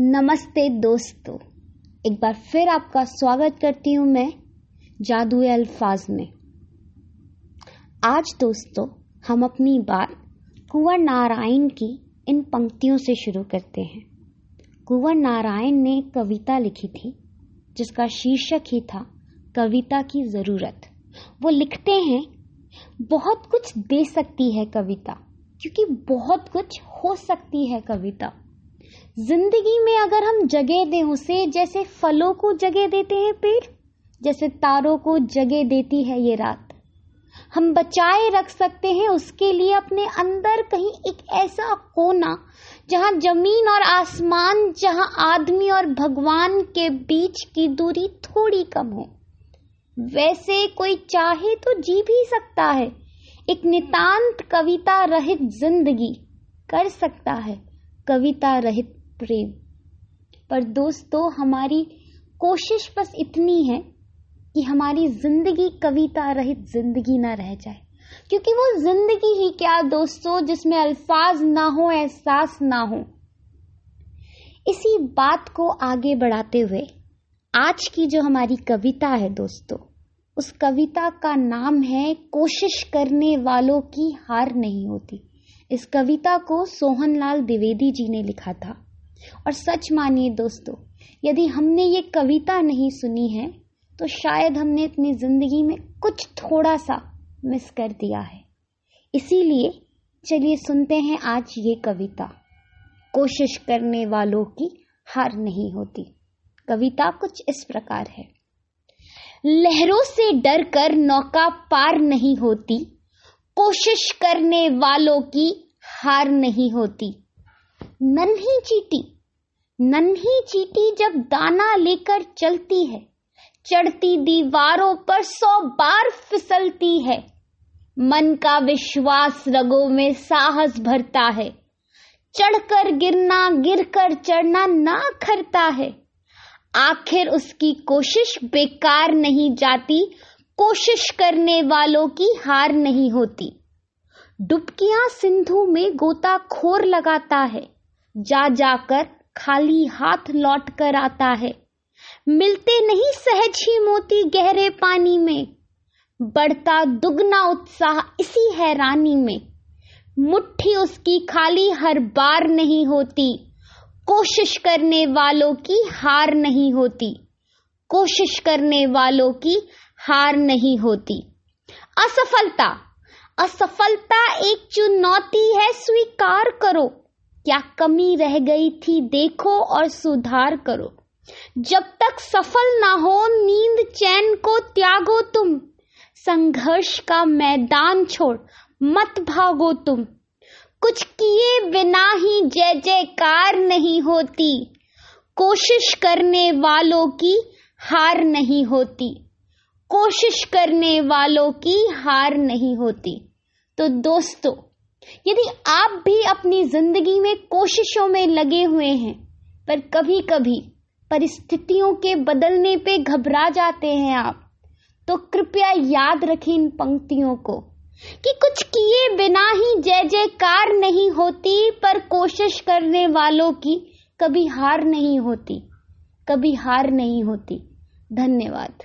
नमस्ते दोस्तों। एक बार फिर आपका स्वागत करती हूँ मैं जादू अल्फाज में। आज दोस्तों, हम अपनी बात कुंवर नारायण की इन पंक्तियों से शुरू करते हैं। कुंवर नारायण ने कविता लिखी थी, जिसका शीर्षक ही था, कविता की ज़रूरत। वो लिखते हैं, बहुत कुछ दे सकती है कविता, क्योंकि बहुत कुछ हो सकती है कविता। ज़िंदगी में अगर हम जगह दें उसे, जैसे फलों को जगह देते हैं पेड़, जैसे तारों को जगह देती है ये रात। हम बचाए रख सकते हैं उसके लिए अपने अंदर कहीं एक ऐसा कोना, जहाँ ज़मीन और आसमान, जहाँ आदमी और भगवान के बीच की दूरी थोड़ी कम हो। वैसे कोई चाहे तो जी भी सकता है। एक नितांत कविता रहित ज़िंदगी कर सकता है, कविता रहित प्रेम। पर दोस्तों, हमारी कोशिश बस इतनी है कि हमारी ज़िंदगी कविता रहित ज़िंदगी ना रह जाए। क्योंकि वो ज़िंदगी ही क्या दोस्तों, जिसमें अल्फाज ना हो, एहसास ना हो। इसी बात को आगे बढ़ाते हुए, आज की जो हमारी कविता है दोस्तों, उस कविता का नाम है, कोशिश करने वालों की हार नहीं होती। इस कविता को सोहनलाल द्विवेदी जी ने लिखा था। और सच मानिए दोस्तों, यदि हमने ये कविता नहीं सुनी है तो शायद हमने अपनी ज़िंदगी में कुछ थोड़ा सा मिस कर दिया है। इसीलिए चलिए सुनते हैं आज ये कविता। कोशिश करने वालों की हार नहीं होती। कविता कुछ इस प्रकार है। लहरों से डर कर नौका पार नहीं होती। कोशिश करने वालों की हार नहीं होती। नन्ही चीटी नन्ही चीटी जब दाना लेकर चलती है, चढ़ती दीवारों पर सौ बार फिसलती है। मन का विश्वास रगों में साहस भरता है, चढ़कर गिरना, गिरकर चढ़ना ना खरता है। आखिर उसकी कोशिश बेकार नहीं जाती, कोशिश करने वालों की हार नहीं होती। डुबकियाँ सिंधु में गोता खोर लगाता है जा जाकर खाली हाथ लौट कर आता है। मिलते नहीं सहज ही मोती गहरे पानी में। बढ़ता दुगना उत्साह इसी हैरानी में। मुट्ठी उसकी खाली हर बार नहीं होती। कोशिश करने वालों की हार नहीं होती। कोशिश करने वालों की हार नहीं होती। असफलता असफलता एक चुनौती है स्वीकार करो। क्या कमी रह गई थी देखो और सुधार करो। जब तक सफल ना हो, नींद चैन को त्यागो तुम। संघर्ष का मैदान छोड़ मत भागो तुम। कुछ किए बिना ही जय जयकार नहीं होती। कोशिश करने वालों की हार नहीं होती। कोशिश करने वालों की हार नहीं होती। तो दोस्तों यदि आप भी अपनी ज़िंदगी में कोशिशों में लगे हुए हैं, पर कभी कभी परिस्थितियों के बदलने पे घबरा जाते हैं आप तो कृपया याद रखें इन पंक्तियों को कि कुछ किए बिना ही जय जयकार नहीं होती, पर कोशिश करने वालों की कभी हार नहीं होती, कभी हार नहीं होती। धन्यवाद।